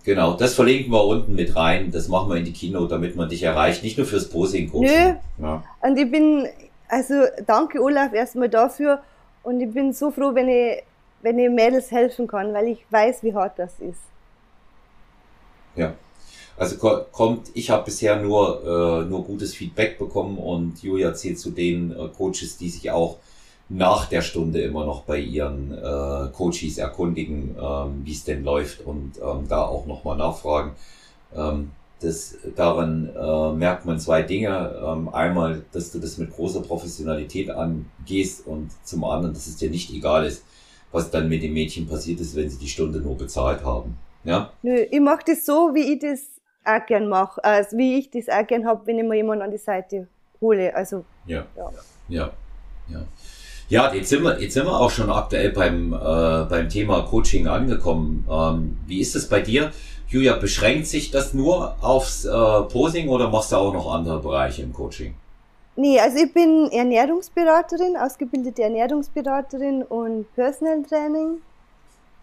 Genau, das verlinken wir unten mit rein. Das machen wir in die Kino, damit man dich erreicht. Nicht nur fürs posing Nö. Ja. Und ich bin, also danke Olaf erstmal dafür. Und ich bin so froh, wenn ich, wenn ich Mädels helfen kann, weil ich weiß, wie hart das ist. Ja. Also kommt, ich habe bisher nur, äh, nur gutes Feedback bekommen und Julia zählt zu den äh, Coaches, die sich auch nach der Stunde immer noch bei ihren äh, Coaches erkundigen, ähm, wie es denn läuft und ähm, da auch nochmal nachfragen. Ähm, das, daran äh, merkt man zwei Dinge. Ähm, einmal, dass du das mit großer Professionalität angehst und zum anderen, dass es dir nicht egal ist, was dann mit den Mädchen passiert ist, wenn sie die Stunde nur bezahlt haben. Ja? Nö, ich mache das so, wie ich das auch gern mache, also wie ich das auch gern habe, wenn ich mir jemanden an die Seite hole. Also, ja. ja. ja. ja. Ja, jetzt sind wir, jetzt sind wir auch schon aktuell beim, äh, beim Thema Coaching angekommen. Ähm, wie ist es bei dir? Julia, beschränkt sich das nur aufs äh, Posing oder machst du auch noch andere Bereiche im Coaching? Nee, also ich bin Ernährungsberaterin, ausgebildete Ernährungsberaterin und Personal Training.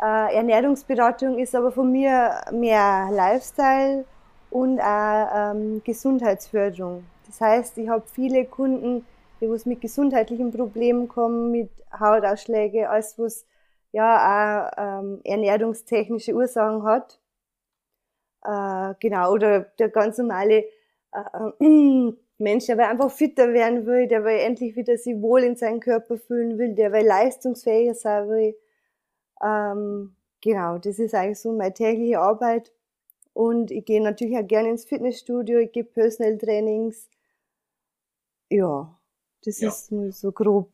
Äh, Ernährungsberatung ist aber von mir mehr Lifestyle und auch ähm, Gesundheitsförderung. Das heißt, ich habe viele Kunden, die was mit gesundheitlichen Problemen kommen, mit Hautausschläge, alles was ja auch ähm, ernährungstechnische Ursachen hat. Äh, genau, oder der ganz normale äh, Mensch, der einfach fitter werden will, der will endlich wieder sich wohl in seinem Körper fühlen will, der will leistungsfähiger sein will. Ähm, genau, das ist eigentlich so meine tägliche Arbeit. Und ich gehe natürlich auch gerne ins Fitnessstudio, ich gebe Personal Trainings. Ja, das ja. ist nur so grob.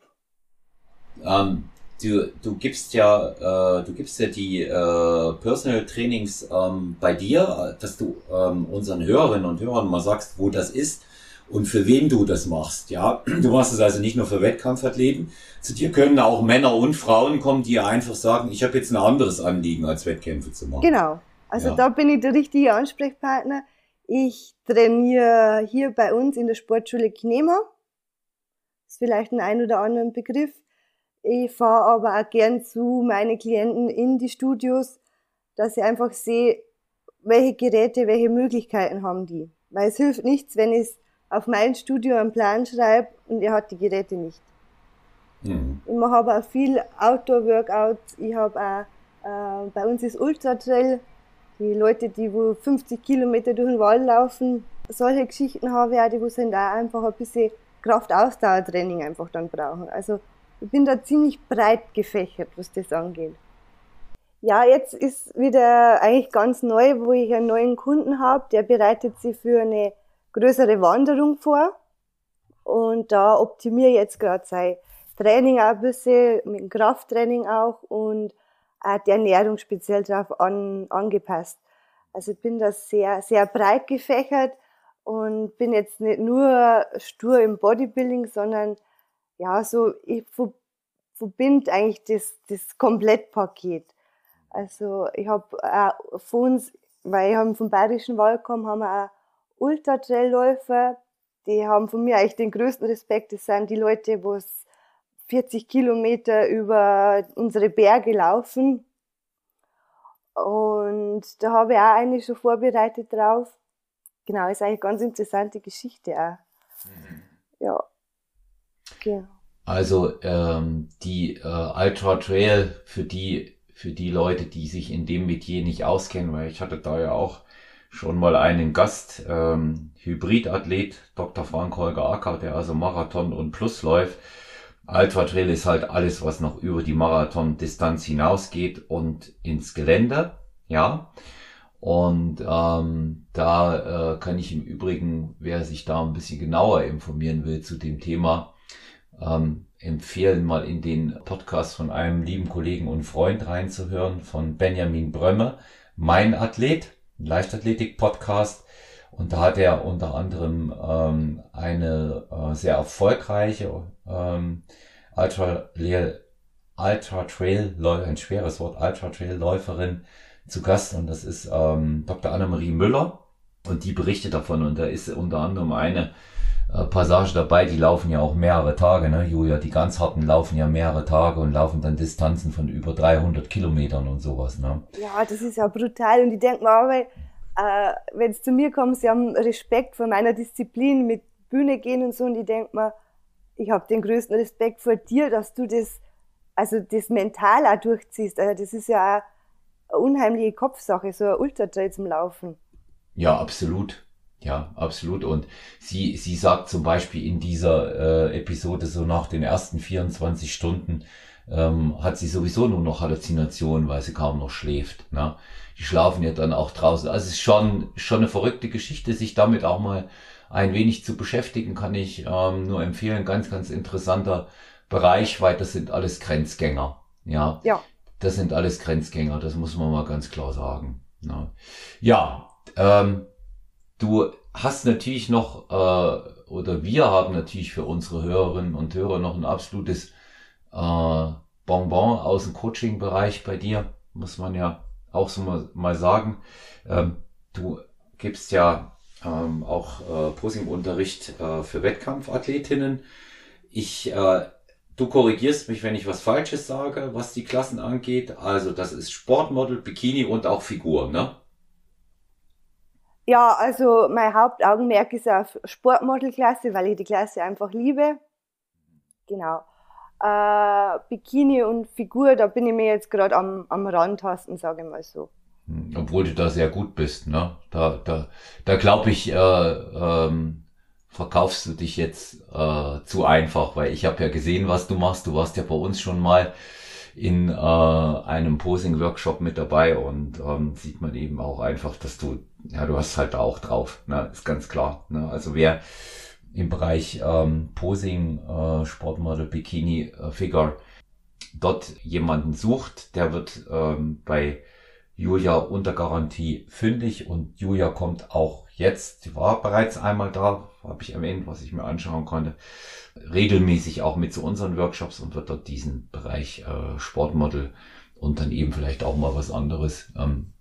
Ähm, du, du gibst ja, äh, du gibst ja die äh, Personal Trainings ähm, bei dir, dass du ähm, unseren Hörerinnen und Hörern mal sagst, wo das ist und für wen du das machst. Ja, du machst es also nicht nur für Wettkampfathleten. Zu dir können auch Männer und Frauen kommen, die einfach sagen, ich habe jetzt ein anderes Anliegen als Wettkämpfe zu machen. Genau. Also ja. da bin ich der richtige Ansprechpartner. Ich trainiere hier bei uns in der Sportschule Knema ist vielleicht ein ein oder anderen Begriff. Ich fahre aber auch gern zu meine Klienten in die Studios, dass ich einfach sehe, welche Geräte, welche Möglichkeiten haben die. Weil es hilft nichts, wenn ich auf mein Studio einen Plan schreibe und er hat die Geräte nicht. Mhm. Ich mache aber auch viel Outdoor-Workouts. Ich habe auch, äh, bei uns ist Ultra Trail. Die Leute, die wo 50 Kilometer durch den Wald laufen, solche Geschichten habe ich auch, die wo sind auch einfach ein bisschen Kraftausdauertraining einfach dann brauchen. Also ich bin da ziemlich breit gefächert, was das angeht. Ja, jetzt ist wieder eigentlich ganz neu, wo ich einen neuen Kunden habe, der bereitet sich für eine größere Wanderung vor. Und da optimiere ich jetzt gerade sein Training auch ein bisschen, mit dem Krafttraining auch und auch die Ernährung speziell darauf an, angepasst. Also ich bin da sehr, sehr breit gefächert und bin jetzt nicht nur stur im Bodybuilding, sondern ja, so, ich verbinde eigentlich das, das Komplettpaket. Also ich habe äh, von uns, weil ich haben vom Bayerischen gekommen, haben wir auch Ultra-Trailläufer, die haben von mir eigentlich den größten Respekt. Das sind die Leute, wo es 40 Kilometer über unsere Berge laufen. Und da habe ich auch eine schon vorbereitet drauf. Genau, ist eigentlich eine ganz interessante Geschichte auch. Mhm. Ja. Genau. Also ähm, die äh, Ultra Trail für die für die Leute, die sich in dem Metier nicht auskennen, weil ich hatte da ja auch schon mal einen Gast, ähm, Hybridathlet, Dr. Frank Holger Acker, der also Marathon und Plus läuft. Ultra Trail ist halt alles, was noch über die Marathon-Distanz hinausgeht und ins Gelände, ja. Und ähm, da äh, kann ich im Übrigen, wer sich da ein bisschen genauer informieren will zu dem Thema, ähm, empfehlen, mal in den Podcast von einem lieben Kollegen und Freund reinzuhören, von Benjamin Brömme, mein Athlet. Leichtathletik-Podcast. Und da hat er unter anderem ähm, eine äh, sehr erfolgreiche ähm, Ultra, Ultra Trail, ein schweres Wort, Ultra Trail Läuferin zu Gast und das ist ähm, Dr. Annemarie Müller und die berichtet davon und da ist unter anderem eine äh, Passage dabei, die laufen ja auch mehrere Tage, ne, Julia, die ganz harten laufen ja mehrere Tage und laufen dann Distanzen von über 300 Kilometern und sowas, ne. Ja, das ist ja brutal und ich denke mal, aber, äh, wenn es zu mir kommt, sie haben Respekt vor meiner Disziplin mit Bühne gehen und so und ich denke mal, ich habe den größten Respekt vor dir, dass du das, also das mental auch durchziehst. Also das ist ja auch eine unheimliche Kopfsache, so ein Ultratrail zum Laufen. Ja, absolut. Ja, absolut. Und sie, sie sagt zum Beispiel in dieser äh, Episode so nach den ersten 24 Stunden ähm, hat sie sowieso nur noch Halluzinationen, weil sie kaum noch schläft. Ne? Die schlafen ja dann auch draußen. Also es ist schon, schon eine verrückte Geschichte, sich damit auch mal ein wenig zu beschäftigen, kann ich ähm, nur empfehlen. Ganz, ganz interessanter Bereich, weil das sind alles Grenzgänger. Ja. ja. Das sind alles Grenzgänger, das muss man mal ganz klar sagen. Ja, ja ähm, du hast natürlich noch, äh, oder wir haben natürlich für unsere Hörerinnen und Hörer noch ein absolutes äh, Bonbon aus dem Coaching-Bereich bei dir, muss man ja auch so mal, mal sagen. Ähm, du gibst ja ähm, auch äh, Posing-Unterricht äh, für Wettkampfathletinnen. Ich, äh, du korrigierst mich, wenn ich was Falsches sage, was die Klassen angeht. Also das ist Sportmodel, Bikini und auch Figur, ne? Ja, also mein Hauptaugenmerk ist auf Sportmodelklasse, weil ich die Klasse einfach liebe. Genau. Äh, Bikini und Figur, da bin ich mir jetzt gerade am, am Rantasten, sage ich mal so. Hm, obwohl du da sehr gut bist, ne? Da, da, da glaube ich, äh, ähm, verkaufst du dich jetzt äh, zu einfach, weil ich habe ja gesehen, was du machst. Du warst ja bei uns schon mal in äh, einem Posing-Workshop mit dabei und ähm, sieht man eben auch einfach, dass du, ja, du hast halt auch drauf, ne? ist ganz klar. Ne? Also wer im Bereich ähm, Posing, äh, Sportmodel, Bikini, äh, Figure dort jemanden sucht, der wird ähm, bei Julia unter Garantie fündig und Julia kommt auch jetzt, sie war bereits einmal da, habe ich erwähnt, was ich mir anschauen konnte, regelmäßig auch mit zu unseren Workshops und wird dort diesen Bereich äh, Sportmodel und dann eben vielleicht auch mal was anderes ähm,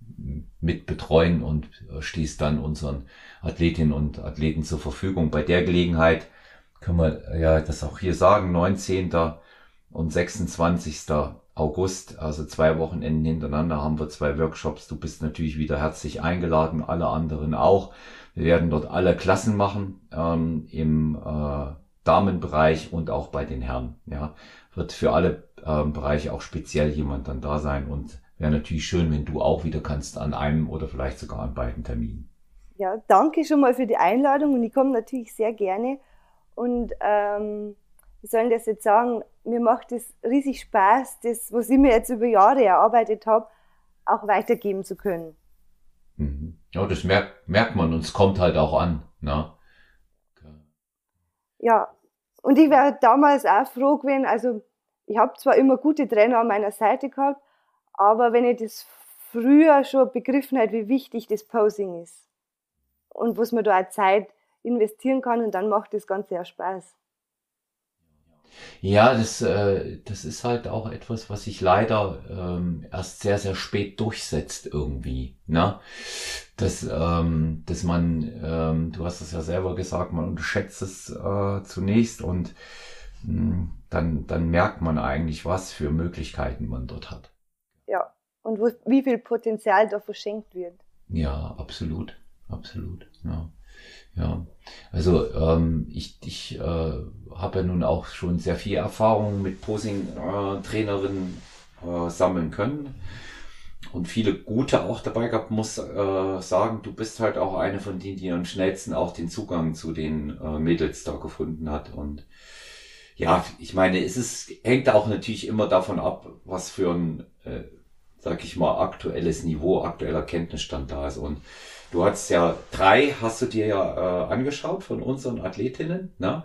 mit betreuen und äh, stehst dann unseren Athletinnen und Athleten zur Verfügung. Bei der Gelegenheit können wir ja das auch hier sagen, 19. und 26. August, also zwei Wochenenden hintereinander, haben wir zwei Workshops. Du bist natürlich wieder herzlich eingeladen, alle anderen auch. Wir werden dort alle Klassen machen ähm, im äh, Damenbereich und auch bei den Herren. Ja, wird für alle ähm, Bereiche auch speziell jemand dann da sein und wäre natürlich schön, wenn du auch wieder kannst an einem oder vielleicht sogar an beiden Terminen. Ja, danke schon mal für die Einladung und ich komme natürlich sehr gerne und ähm, wie sollen das jetzt sagen, mir macht es riesig Spaß, das, was ich mir jetzt über Jahre erarbeitet habe, auch weitergeben zu können. Mhm. Ja, das merkt, merkt man und es kommt halt auch an. Ne? Okay. Ja, und ich wäre damals auch froh gewesen, also ich habe zwar immer gute Trainer an meiner Seite gehabt, aber wenn ich das früher schon begriffen hätte, wie wichtig das Posing ist und was man da auch Zeit investieren kann und dann macht das Ganze ja Spaß. Ja, das, äh, das ist halt auch etwas, was sich leider ähm, erst sehr, sehr spät durchsetzt irgendwie. Ne? Dass, ähm, dass man, ähm, du hast es ja selber gesagt, man unterschätzt es äh, zunächst und mh, hm, dann, dann merkt man eigentlich, was für Möglichkeiten man dort hat. Ja, und wo, wie viel Potenzial da verschenkt wird. Ja, absolut, absolut. Ja. Ja, also ähm, ich, ich äh, habe ja nun auch schon sehr viel Erfahrung mit Posing-Trainerinnen äh, äh, sammeln können und viele gute auch dabei gehabt, muss äh, sagen, du bist halt auch eine von denen, die am schnellsten auch den Zugang zu den äh, Mädels da gefunden hat. Und ja, ich meine, es ist, hängt auch natürlich immer davon ab, was für ein, äh, sag ich mal, aktuelles Niveau, aktueller Kenntnisstand da ist. Und Du hast ja drei, hast du dir ja äh, angeschaut von unseren Athletinnen. Ne?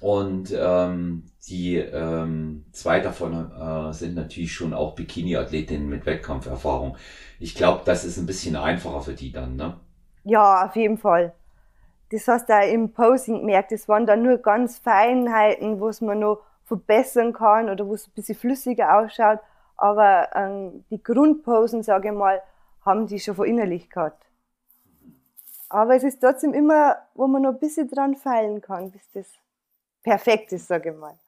und ähm, die ähm, zwei davon äh, sind natürlich schon auch Bikini-Athletinnen mit Wettkampferfahrung. Ich glaube, das ist ein bisschen einfacher für die dann, ne? Ja, auf jeden Fall. Das hast du auch im Posing gemerkt. Das waren dann nur ganz Feinheiten, wo es man noch verbessern kann oder wo es ein bisschen flüssiger ausschaut. Aber ähm, die Grundposen, sage ich mal, haben die schon verinnerlicht gehabt. Aber es ist trotzdem immer, wo man noch ein bisschen dran feilen kann, bis das perfekt ist, sage ich mal.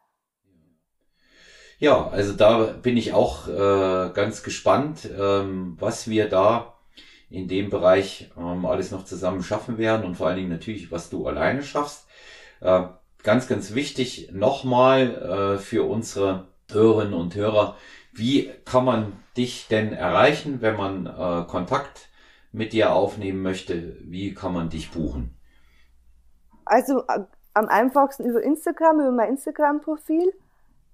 Ja, also da bin ich auch äh, ganz gespannt, ähm, was wir da in dem Bereich ähm, alles noch zusammen schaffen werden und vor allen Dingen natürlich, was du alleine schaffst. Äh, ganz, ganz wichtig nochmal äh, für unsere Hörerinnen und Hörer, wie kann man dich denn erreichen, wenn man äh, Kontakt mit dir aufnehmen möchte? Wie kann man dich buchen? Also äh, am einfachsten über Instagram, über mein Instagram-Profil.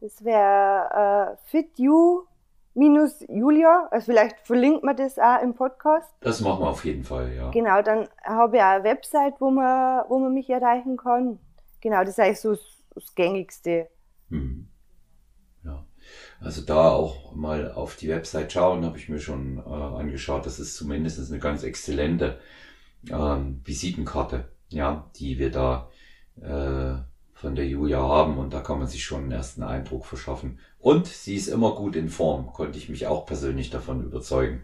Das wäre äh, fityou minus Julia. Also vielleicht verlinkt man das auch im Podcast. Das machen wir auf jeden Fall, ja. Genau, dann habe ich auch eine Website, wo man, wo man mich erreichen kann. Genau, das ist eigentlich so das Gängigste. Hm. Also da auch mal auf die Website schauen, habe ich mir schon äh, angeschaut. Das ist zumindest eine ganz exzellente ähm, Visitenkarte, ja, die wir da äh, von der Julia haben und da kann man sich schon einen ersten Eindruck verschaffen. Und sie ist immer gut in Form, konnte ich mich auch persönlich davon überzeugen.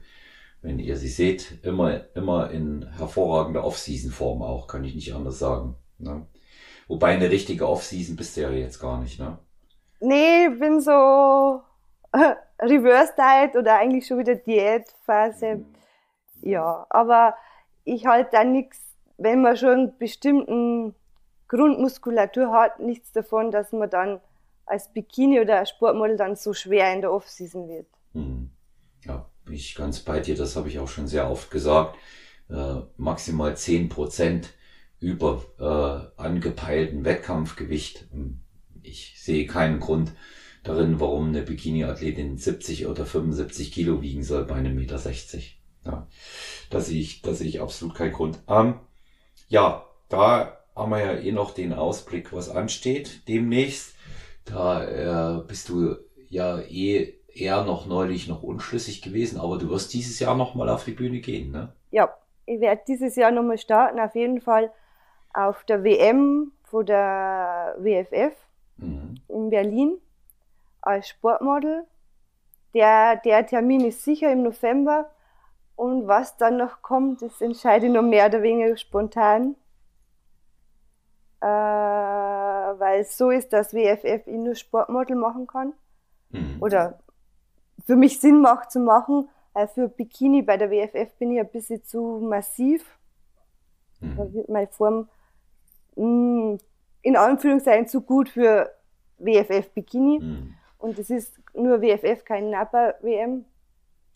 Wenn ihr sie seht, immer, immer in hervorragender Off-Season-Form auch, kann ich nicht anders sagen. Ne? Wobei eine richtige Off-Season bist du ja jetzt gar nicht, ne? Nee, ich bin so [laughs] Reverse Diet oder eigentlich schon wieder Diätphase. Ja, aber ich halte da nichts, wenn man schon einen bestimmten Grundmuskulatur hat, nichts davon, dass man dann als Bikini oder als Sportmodel dann so schwer in der Offseason wird. Hm. Ja, bin ich ganz bei dir, das habe ich auch schon sehr oft gesagt. Äh, maximal zehn Prozent über äh, angepeilten Wettkampfgewicht. Hm, ich sehe keinen Grund darin, warum eine Bikini-Athletin 70 oder 75 Kilo wiegen soll bei einem Meter 60. Ja, da sehe ich, da sehe ich absolut keinen Grund. Ähm, ja, da haben wir ja eh noch den Ausblick, was ansteht demnächst. Da äh, bist du ja eh eher noch neulich noch unschlüssig gewesen, aber du wirst dieses Jahr noch mal auf die Bühne gehen, ne? Ja, ich werde dieses Jahr noch mal starten, auf jeden Fall auf der WM von der WFF mhm. in Berlin als Sportmodel. Der, der Termin ist sicher im November und was dann noch kommt, das entscheide ich noch mehr oder weniger spontan äh, weil es so ist, dass WFF nur Sportmodel machen kann. Mhm. Oder für mich Sinn macht zu machen. Äh, für Bikini bei der WFF bin ich ein bisschen zu massiv. Mhm. Da wird meine Form mh, mm, in Anführungszeichen zu gut für WFF Bikini. Mhm. Und es ist nur WFF, kein Napa-WM.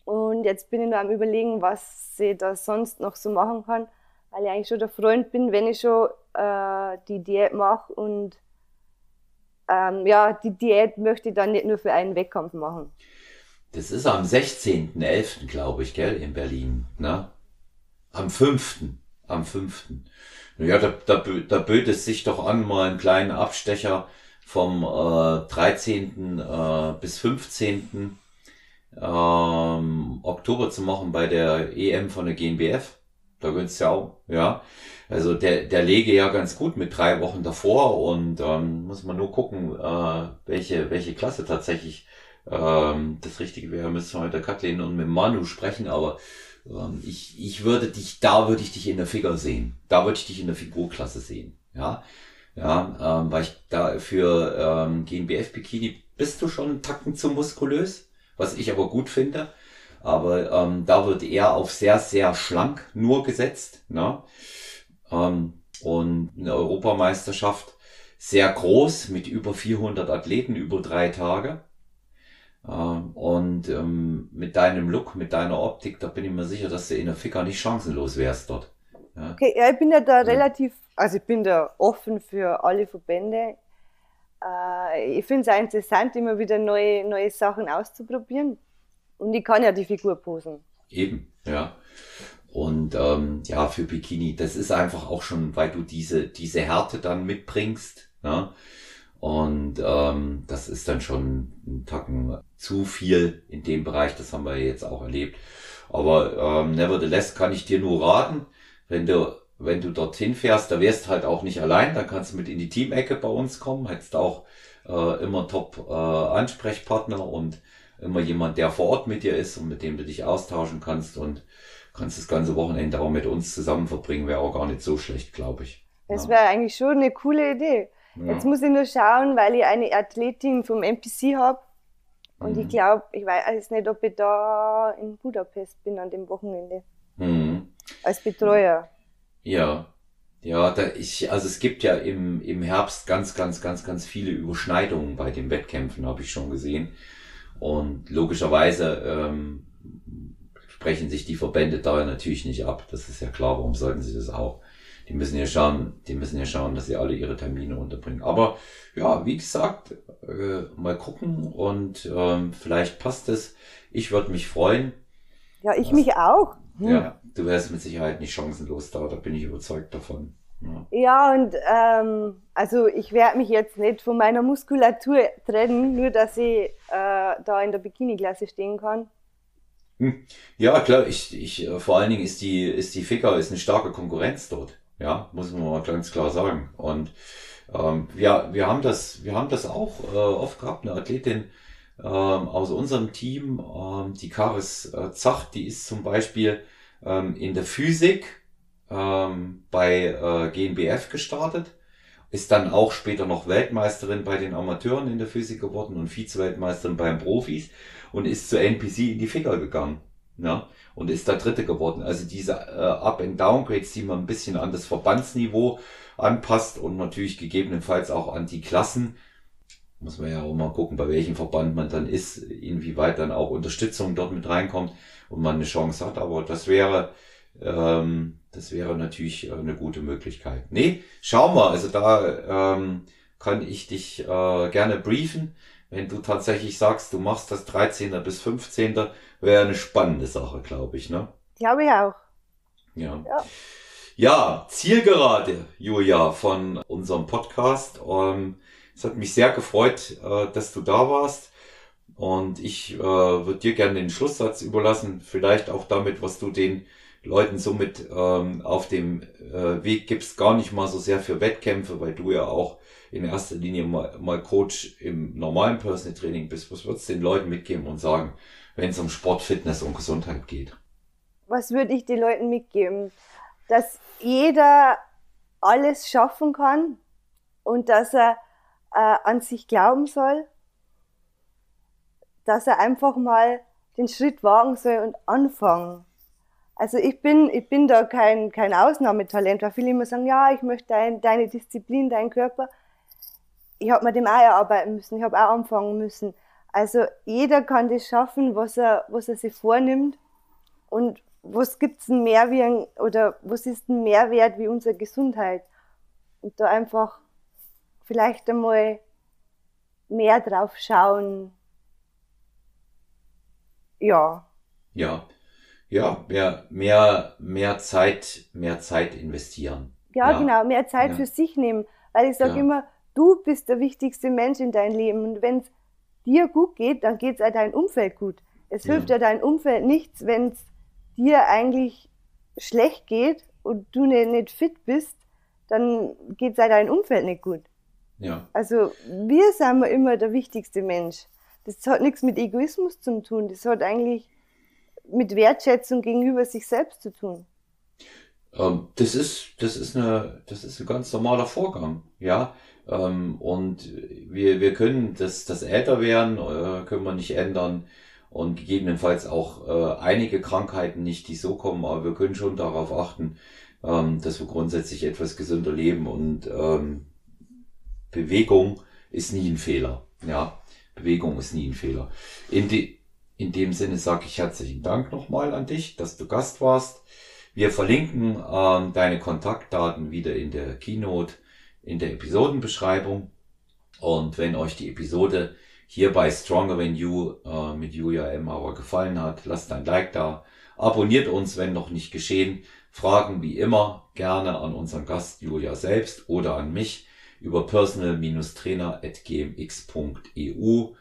Und jetzt bin ich noch am überlegen, was ich da sonst noch so machen kann weil ich eigentlich schon der Freund bin, wenn ich schon äh, die Diät mache und ähm, ja, die Diät möchte ich dann nicht nur für einen Wettkampf machen. Das ist am 16.11., glaube ich, gell, in Berlin, ne? Am 5. Am 5. Ja, da, da, da böte es sich doch an, mal einen kleinen Abstecher vom äh, 13. Äh, bis 15. Ähm, Oktober zu machen bei der EM von der GNBF. Da gönnst du auch, ja. Also der, der lege ja ganz gut mit drei Wochen davor und ähm, muss man nur gucken, äh, welche, welche Klasse tatsächlich ähm, das Richtige wäre. Müssen wir mit der Kathleen und mit Manu sprechen, aber ich, ich würde dich, da würde ich dich in der Figur sehen. Da würde ich dich in der Figurklasse sehen. Ja. Ja, ähm, weil ich da für ähm, GNBF Bikini bist du schon einen Tacken zu muskulös, was ich aber gut finde. Aber ähm, da wird eher auf sehr, sehr schlank nur gesetzt. Ne? Ähm, und eine Europameisterschaft sehr groß mit über 400 Athleten über drei Tage. Ähm, und ähm, mit deinem Look, mit deiner Optik, da bin ich mir sicher, dass du in der Ficker nicht chancenlos wärst dort. Ja. Okay, ja, ich bin ja da relativ, also ich bin da offen für alle Verbände. Äh, ich finde es auch interessant, immer wieder neue, neue Sachen auszuprobieren. Und ich kann ja die Figur posen. Eben, ja. Und ähm, ja, für Bikini, das ist einfach auch schon, weil du diese, diese Härte dann mitbringst, Ne? Und ähm, das ist dann schon ein Tacken zu viel in dem Bereich, das haben wir jetzt auch erlebt. Aber ähm, nevertheless kann ich dir nur raten, wenn du, wenn du dorthin fährst, da wärst halt auch nicht allein, dann kannst du mit in die Teamecke bei uns kommen, hättest auch äh, immer top äh, Ansprechpartner und immer jemand, der vor Ort mit dir ist und mit dem du dich austauschen kannst und kannst das ganze Wochenende auch mit uns zusammen verbringen, wäre auch gar nicht so schlecht, glaube ich. Das wäre eigentlich schon eine coole Idee. Ja. Jetzt muss ich nur schauen, weil ich eine Athletin vom NPC habe. Und mhm. ich glaube, ich weiß nicht, ob ich da in Budapest bin an dem Wochenende. Mhm. Als Betreuer. Ja. Ja, da ich, also es gibt ja im, im Herbst ganz, ganz, ganz, ganz viele Überschneidungen bei den Wettkämpfen, habe ich schon gesehen. Und logischerweise ähm, sprechen sich die Verbände da natürlich nicht ab. Das ist ja klar, warum sollten sie das auch? Die müssen ja schauen, die müssen ja schauen, dass sie alle ihre Termine unterbringen. Aber ja, wie gesagt, äh, mal gucken und ähm, vielleicht passt es. Ich würde mich freuen. Ja, ich mich auch. Hm. Ja, du wärst mit Sicherheit nicht chancenlos da, da bin ich überzeugt davon. Ja, ja und ähm, also ich werde mich jetzt nicht von meiner Muskulatur trennen, nur dass ich äh, da in der Bikini-Klasse stehen kann. Hm. Ja, klar, ich, ich, äh, vor allen Dingen ist die, ist die Ficker ist eine starke Konkurrenz dort. Ja, muss man mal ganz klar sagen. Und ähm, wir, wir haben das, wir haben das auch äh, oft gehabt, eine Athletin ähm, aus unserem Team, ähm, die Karis äh, Zacht, die ist zum Beispiel ähm, in der Physik ähm, bei äh, GNBF gestartet, ist dann auch später noch Weltmeisterin bei den Amateuren in der Physik geworden und Vize-Weltmeisterin beim Profis und ist zur NPC in die Ficker gegangen. Ja, und ist da Dritte geworden. Also diese äh, Up- and Downgrades, die man ein bisschen an das Verbandsniveau anpasst und natürlich gegebenenfalls auch an die Klassen. Muss man ja auch mal gucken, bei welchem Verband man dann ist, inwieweit dann auch Unterstützung dort mit reinkommt und man eine Chance hat. Aber das wäre, ähm, das wäre natürlich eine gute Möglichkeit. Nee, schauen wir. Also da ähm, kann ich dich äh, gerne briefen wenn du tatsächlich sagst, du machst das 13. bis 15. wäre eine spannende Sache, glaube ich, ne? Glaube ich auch. Ja. ja. Ja, Zielgerade, Julia, von unserem Podcast. Ähm, es hat mich sehr gefreut, äh, dass du da warst. Und ich äh, würde dir gerne den Schlusssatz überlassen, vielleicht auch damit, was du den Leuten somit ähm, auf dem äh, Weg gibst, gar nicht mal so sehr für Wettkämpfe, weil du ja auch in erster Linie mal, mal Coach im normalen Personal Training bist, was würdest du den Leuten mitgeben und sagen, wenn es um Sport, Fitness und Gesundheit geht? Was würde ich den Leuten mitgeben? Dass jeder alles schaffen kann und dass er äh, an sich glauben soll, dass er einfach mal den Schritt wagen soll und anfangen. Also ich bin, ich bin da kein, kein Ausnahmetalent, weil viele immer sagen, ja, ich möchte dein, deine Disziplin, deinen Körper ich habe mit dem auch erarbeiten müssen, ich habe auch anfangen müssen. Also jeder kann das schaffen, was er, was er sich vornimmt. Und was gibt's denn mehr wie ein, oder was ist ein Mehrwert wie unsere Gesundheit? Und da einfach vielleicht einmal mehr drauf schauen. Ja. Ja. Ja, mehr, mehr, mehr Zeit, mehr Zeit investieren. Ja, ja. genau, mehr Zeit ja. für sich nehmen. Weil ich sage ja. immer, Du bist der wichtigste Mensch in deinem Leben. Und wenn es dir gut geht, dann geht es auch dein Umfeld gut. Es ja. hilft ja dein Umfeld nichts, wenn es dir eigentlich schlecht geht und du nicht, nicht fit bist, dann geht es auch dein Umfeld nicht gut. Ja. Also wir sind immer der wichtigste Mensch. Das hat nichts mit Egoismus zu tun. Das hat eigentlich mit Wertschätzung gegenüber sich selbst zu tun. Ähm, das ist, das ist eine, das ist ein ganz normaler Vorgang. Ja, ähm, und wir, wir können das, das Älterwerden äh, können wir nicht ändern und gegebenenfalls auch äh, einige Krankheiten nicht, die so kommen, aber wir können schon darauf achten, ähm, dass wir grundsätzlich etwas gesünder leben und ähm, Bewegung ist nie ein Fehler. Ja, Bewegung ist nie ein Fehler. In, de, in dem Sinne sage ich herzlichen Dank nochmal an dich, dass du Gast warst. Wir verlinken ähm, deine Kontaktdaten wieder in der Keynote in der Episodenbeschreibung. Und wenn euch die Episode hier bei Stronger Than You äh, mit Julia Emmauer gefallen hat, lasst ein Like da. Abonniert uns, wenn noch nicht geschehen. Fragen wie immer gerne an unseren Gast Julia selbst oder an mich über personal-trainer.gmx.eu,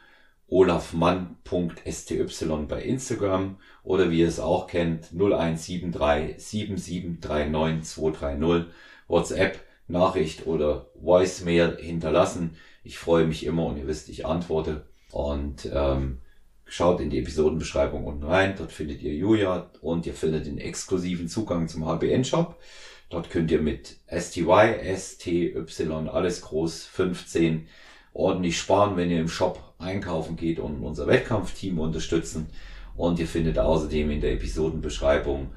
olafmann.sty bei Instagram oder wie ihr es auch kennt, 0173 7739 230 WhatsApp, Nachricht oder Voicemail hinterlassen. Ich freue mich immer und ihr wisst, ich antworte. Und ähm, schaut in die Episodenbeschreibung unten rein. Dort findet ihr Julia und ihr findet den exklusiven Zugang zum HBN-Shop. Dort könnt ihr mit STY, STY, alles groß 15 ordentlich sparen, wenn ihr im Shop einkaufen geht und unser Wettkampfteam unterstützen. Und ihr findet außerdem in der Episodenbeschreibung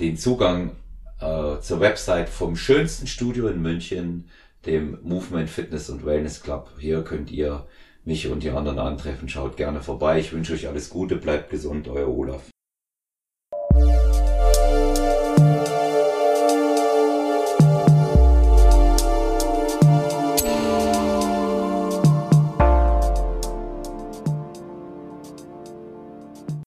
den Zugang äh, zur Website vom schönsten Studio in München, dem Movement Fitness und Wellness Club. Hier könnt ihr mich und die anderen antreffen. Schaut gerne vorbei. Ich wünsche euch alles Gute, bleibt gesund, euer Olaf.